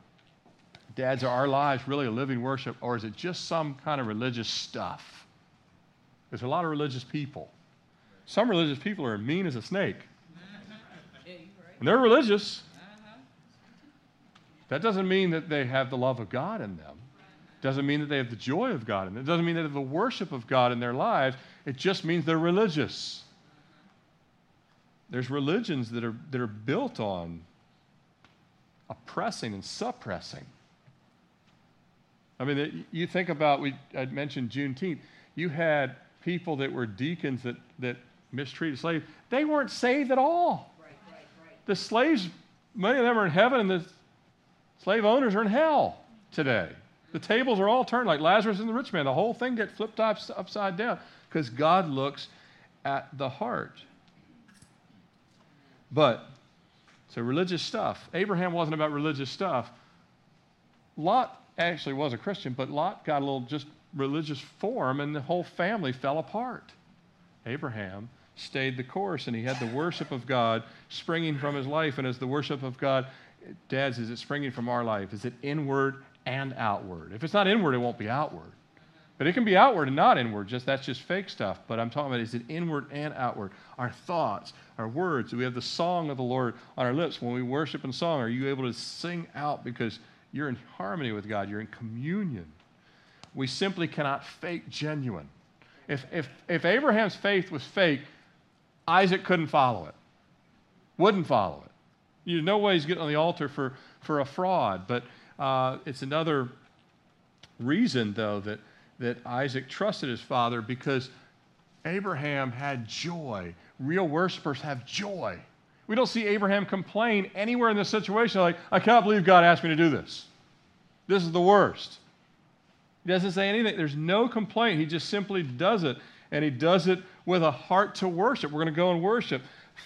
Dads, are our lives really a living worship, or is it just some kind of religious stuff? There's a lot of religious people. Some religious people are mean as a snake. And they're religious. That doesn't mean that they have the love of God in them. Doesn't mean that they have the joy of God in them. Doesn't mean they have the worship of God in their lives. It just means they're religious. There's religions that are, that are built on oppressing and suppressing. I mean, you think about, we, I mentioned Juneteenth. You had people that were deacons that, that mistreated slaves. They weren't saved at all. Right, right, right. The slaves, many of them are in heaven, and the slave owners are in hell today. The tables are all turned, like Lazarus and the rich man. The whole thing gets flipped ups- upside down because God looks at the heart. But, so religious stuff. Abraham wasn't about religious stuff. Lot actually was a Christian, but Lot got a little just religious form, and the whole family fell apart. Abraham stayed the course, and he had the worship of God springing from his life. And as the worship of God, dads, is it springing from our life? Is it inward and outward? If it's not inward, it won't be outward. But it can be outward and not inward. Just that's just fake stuff. But I'm talking about is it inward and outward? Our thoughts, our words. We have the song of the Lord on our lips when we worship in song? Are you able to sing out because you're in harmony with God? You're in communion. We simply cannot fake genuine. If, if, if Abraham's faith was fake, Isaac couldn't follow it, wouldn't follow it. You no way he's getting on the altar for, for a fraud. But uh, it's another reason, though, that, that Isaac trusted his father because Abraham had joy. Real worshipers have joy. We don't see Abraham complain anywhere in this situation like, I can't believe God asked me to do this. This is the worst. He doesn't say anything. There's no complaint. He just simply does it. And he does it with a heart to worship. We're going to go and worship.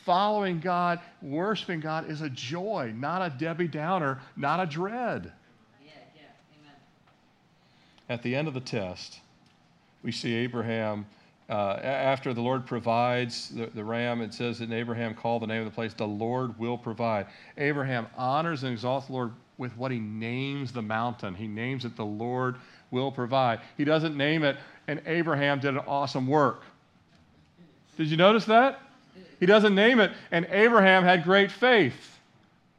Following God, worshiping God is a joy, not a Debbie Downer, not a dread. At the end of the test, we see Abraham, uh, after the Lord provides the, the ram, it says that Abraham called the name of the place, the Lord will provide. Abraham honors and exalts the Lord with what he names the mountain. He names it the Lord will provide. He doesn't name it, and Abraham did an awesome work. Did you notice that? He doesn't name it, and Abraham had great faith.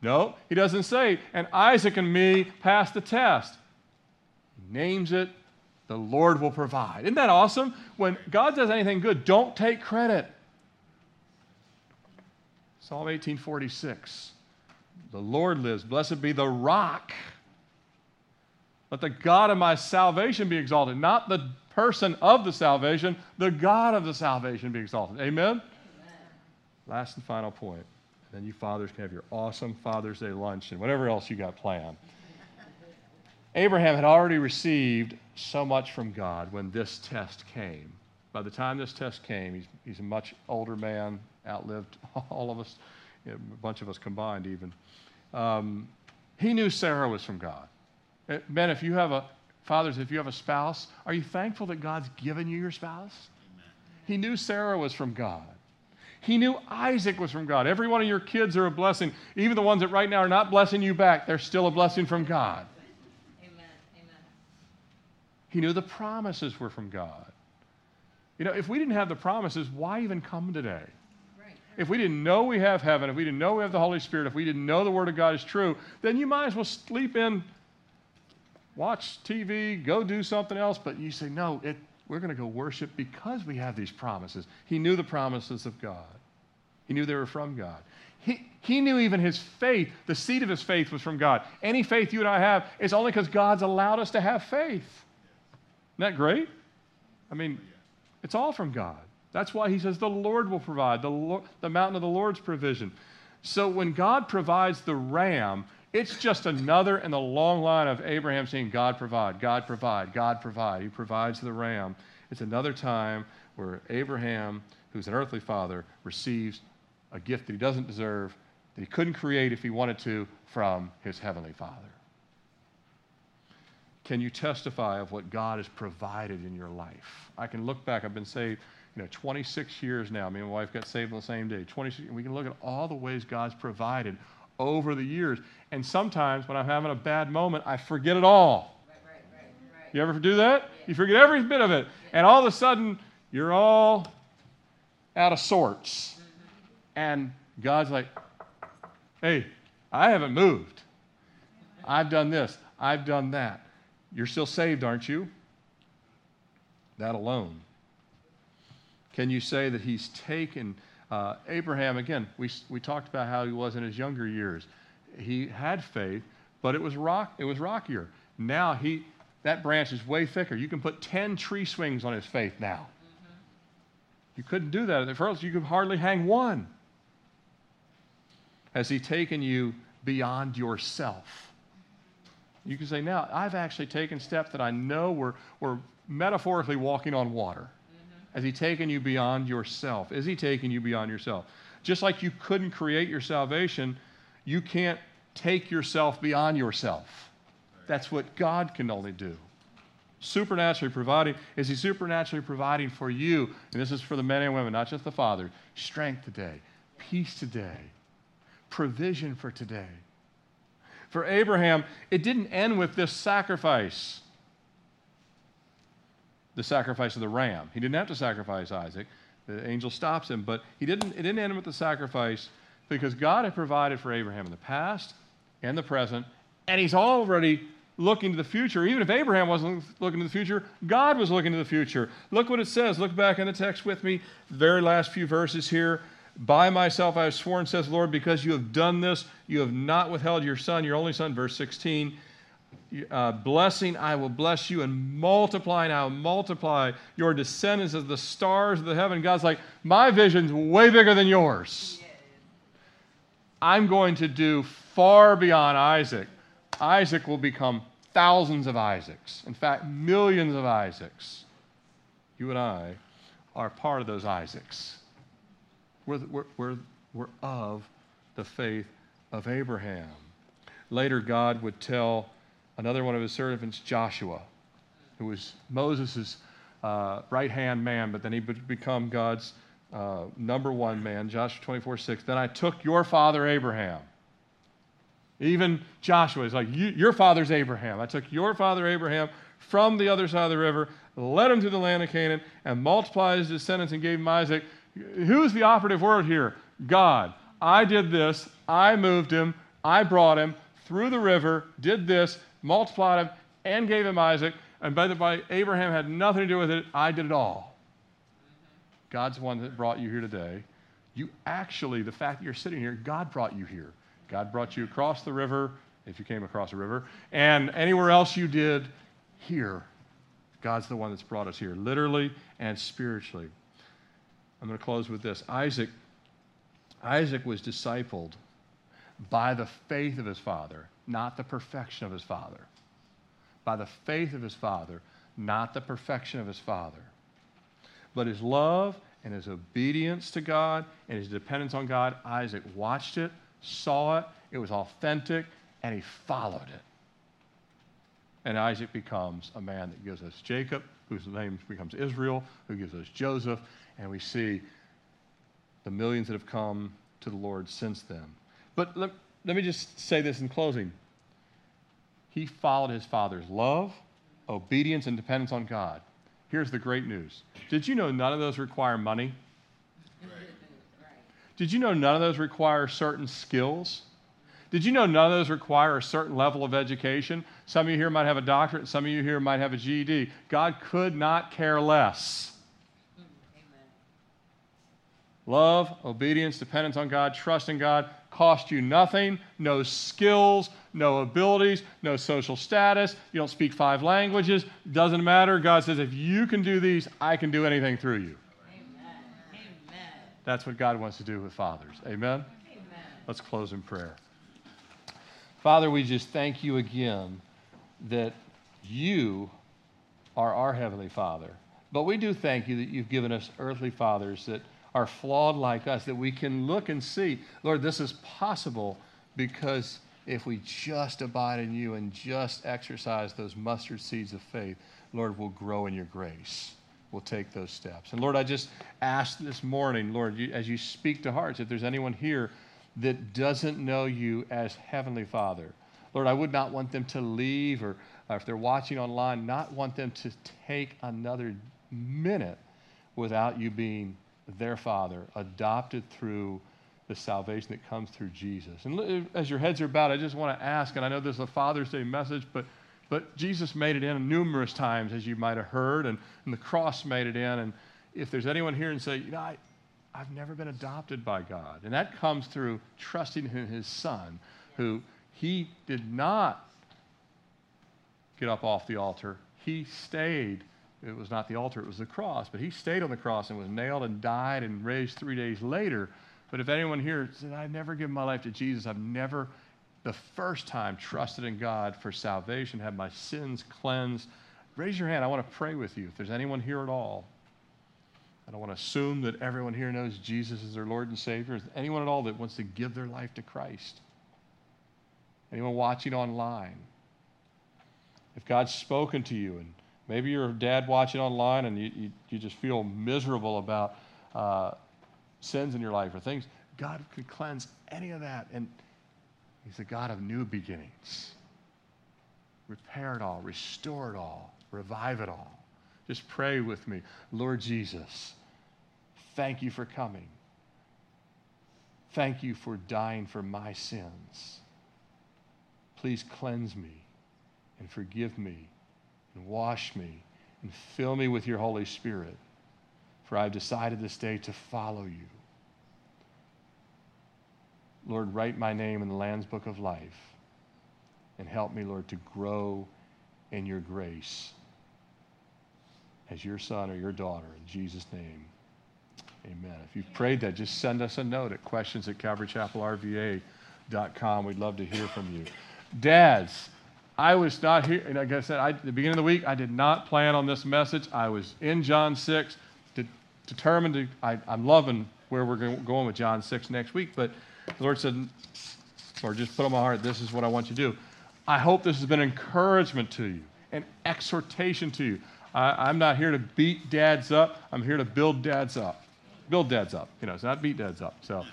No, he doesn't say, and Isaac and me passed the test. Names it, the Lord will provide. Isn't that awesome? When God does anything good, don't take credit. Psalm 1846. The Lord lives. Blessed be the rock. Let the God of my salvation be exalted. Not the person of the salvation, the God of the salvation be exalted. Amen? Last and final point. And then you fathers can have your awesome Father's Day lunch and whatever else you got planned. Abraham had already received so much from God when this test came. By the time this test came, he's, he's a much older man, outlived *laughs* all of us, a bunch of us combined even. Um, he knew Sarah was from God. Men, if you have a, fathers, if you have a spouse, are you thankful that God's given you your spouse? He knew Sarah was from God. He knew Isaac was from God. Every one of your kids are a blessing. Even the ones that right now are not blessing you back, they're still a blessing from God. He knew the promises were from God. You know, if we didn't have the promises, why even come today? If we didn't know we have heaven, if we didn't know we have the Holy Spirit, if we didn't know the Word of God is true, then you might as well sleep in, watch TV, go do something else. But you say, no, it, we're going to go worship because we have these promises. He knew the promises of God, he knew they were from God. He, he knew even his faith, the seed of his faith was from God. Any faith you and I have is only because God's allowed us to have faith. Isn't that great? I mean, it's all from God. That's why he says the Lord will provide, the, Lord, the mountain of the Lord's provision. So when God provides the ram, it's just another in the long line of Abraham saying, God provide, God provide, God provide. He provides the ram. It's another time where Abraham, who's an earthly father, receives a gift that he doesn't deserve, that he couldn't create if he wanted to, from his heavenly father. Can you testify of what God has provided in your life? I can look back, I've been saved you know, 26 years now. Me and my wife got saved on the same day. 26, and we can look at all the ways God's provided over the years. And sometimes when I'm having a bad moment, I forget it all. Right. Right. Right. Right. You ever do that? You forget every bit of it. And all of a sudden, you're all out of sorts. Mm-hmm. And God's like, hey, I haven't moved. I've done this. I've done that. You're still saved, aren't you? That alone. Can you say that he's taken uh, Abraham? Again, we, we talked about how he was in his younger years. He had faith, but it was rock. It was rockier. Now he that branch is way thicker. You can put ten tree swings on his faith now. Mm-hmm. You couldn't do that at first. You could hardly hang one. Has he taken you beyond yourself? You can say, now I've actually taken steps that I know were, were metaphorically walking on water. Mm-hmm. Has He taken you beyond yourself? Is He taking you beyond yourself? Just like you couldn't create your salvation, you can't take yourself beyond yourself. That's what God can only do. Supernaturally providing, is He supernaturally providing for you? And this is for the men and women, not just the father. Strength today, peace today, provision for today. For Abraham, it didn't end with this sacrifice the sacrifice of the ram. He didn't have to sacrifice Isaac. The angel stops him, but he didn't, it didn't end with the sacrifice because God had provided for Abraham in the past and the present, and he's already looking to the future. Even if Abraham wasn't looking to the future, God was looking to the future. Look what it says. Look back in the text with me, the very last few verses here. By myself I have sworn, says Lord, because you have done this, you have not withheld your son, your only son, verse 16 uh, blessing, I will bless you, and multiplying, I will multiply your descendants as the stars of the heaven. God's like, my vision's way bigger than yours. I'm going to do far beyond Isaac. Isaac will become thousands of Isaacs, in fact, millions of Isaacs. You and I are part of those Isaacs. We're, we're, we're, of the faith of Abraham. Later, God would tell another one of his servants, Joshua, who was Moses' uh, right hand man, but then he would become God's uh, number one man, Joshua 24 6. Then I took your father Abraham. Even Joshua is like, Your father's Abraham. I took your father Abraham from the other side of the river, led him to the land of Canaan, and multiplied his descendants and gave him Isaac. Who's the operative word here? God. I did this. I moved him. I brought him through the river, did this, multiplied him, and gave him Isaac. And by the way, Abraham had nothing to do with it. I did it all. God's the one that brought you here today. You actually, the fact that you're sitting here, God brought you here. God brought you across the river, if you came across a river, and anywhere else you did, here. God's the one that's brought us here, literally and spiritually. I'm going to close with this. Isaac, Isaac was discipled by the faith of his father not the perfection of his father. By the faith of his father, not the perfection of his father. But his love and his obedience to God and his dependence on God, Isaac watched it, saw it, it was authentic, and he followed it. And Isaac becomes a man that gives us Jacob, whose name becomes Israel, who gives us Joseph, and we see the millions that have come to the Lord since then. But let, let me just say this in closing. He followed his father's love, obedience, and dependence on God. Here's the great news. Did you know none of those require money? Did you know none of those require certain skills? Did you know none of those require a certain level of education? Some of you here might have a doctorate, some of you here might have a GED. God could not care less. Love, obedience, dependence on God, trust in God cost you nothing, no skills, no abilities, no social status. You don't speak five languages. Doesn't matter. God says, if you can do these, I can do anything through you. Amen. Amen. That's what God wants to do with fathers. Amen? Amen. Let's close in prayer. Father, we just thank you again that you are our Heavenly Father. But we do thank you that you've given us earthly fathers that are flawed like us, that we can look and see, Lord, this is possible because if we just abide in you and just exercise those mustard seeds of faith, Lord, we'll grow in your grace. We'll take those steps. And Lord, I just ask this morning, Lord, you, as you speak to hearts, if there's anyone here that doesn't know you as Heavenly Father, Lord, I would not want them to leave or, or if they're watching online, not want them to take another minute without you being their Father, adopted through the salvation that comes through Jesus. And as your heads are bowed, I just want to ask, and I know this is a Father's Day message, but but Jesus made it in numerous times, as you might have heard, and, and the cross made it in. And if there's anyone here and say, you know, I, I've never been adopted by God, and that comes through trusting in His Son, who He did not get up off the altar. He stayed. It was not the altar, it was the cross, but He stayed on the cross and was nailed and died and raised three days later. But if anyone here said, I've never given my life to Jesus, I've never the first time trusted in God for salvation, had my sins cleansed, raise your hand. I want to pray with you. If there's anyone here at all, I don't want to assume that everyone here knows Jesus is their Lord and Savior. Is anyone at all that wants to give their life to Christ? Anyone watching online? If God's spoken to you, and maybe you're a dad watching online and you, you, you just feel miserable about uh, sins in your life or things, God can cleanse any of that. And He's a God of new beginnings. Repair it all, restore it all, revive it all. Just pray with me. Lord Jesus, thank you for coming. Thank you for dying for my sins. Please cleanse me and forgive me and wash me and fill me with your Holy Spirit. For I've decided this day to follow you. Lord, write my name in the Lamb's Book of Life and help me, Lord, to grow in your grace as your son or your daughter. In Jesus' name, amen. If you've prayed that, just send us a note at questions at calvarychapelrva.com. We'd love to hear from you. Dads, I was not here, and like I said, I, at the beginning of the week, I did not plan on this message. I was in John 6, de- determined to, I, I'm loving where we're going with John 6 next week, but the Lord said, or just put on my heart, this is what I want you to do. I hope this has been encouragement to you, an exhortation to you. I, am not here to beat dads up. I'm here to build dads up. Build dads up. You know, it's not beat dads up. So,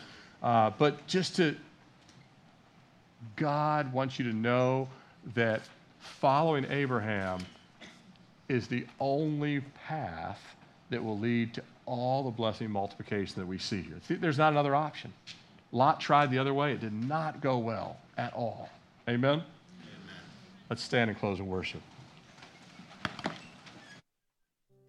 uh, but just to, God wants you to know that following Abraham is the only path that will lead to all the blessing multiplication that we see here. There's not another option. Lot tried the other way. It did not go well at all. Amen? Amen. Let's stand and close and worship.